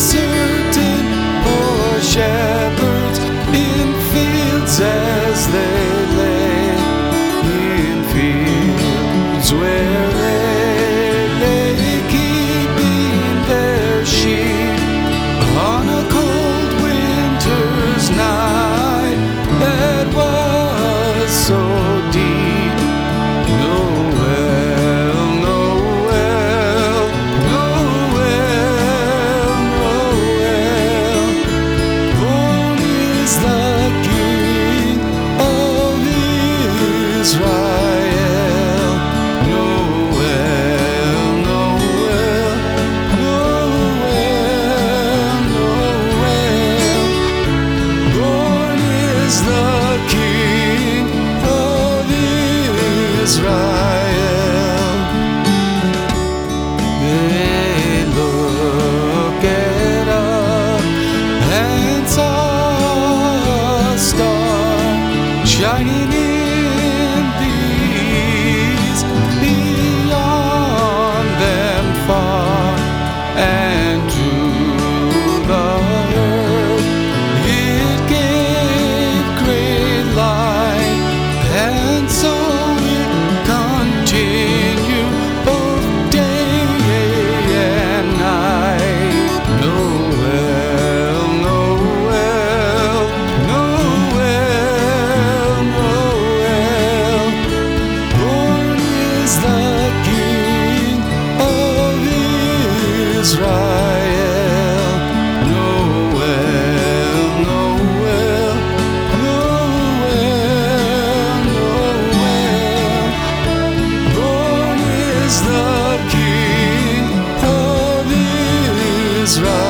certain poor shepherds in fields as they lay, in fields where. Israel. They look it up and saw a star shining. is wrong.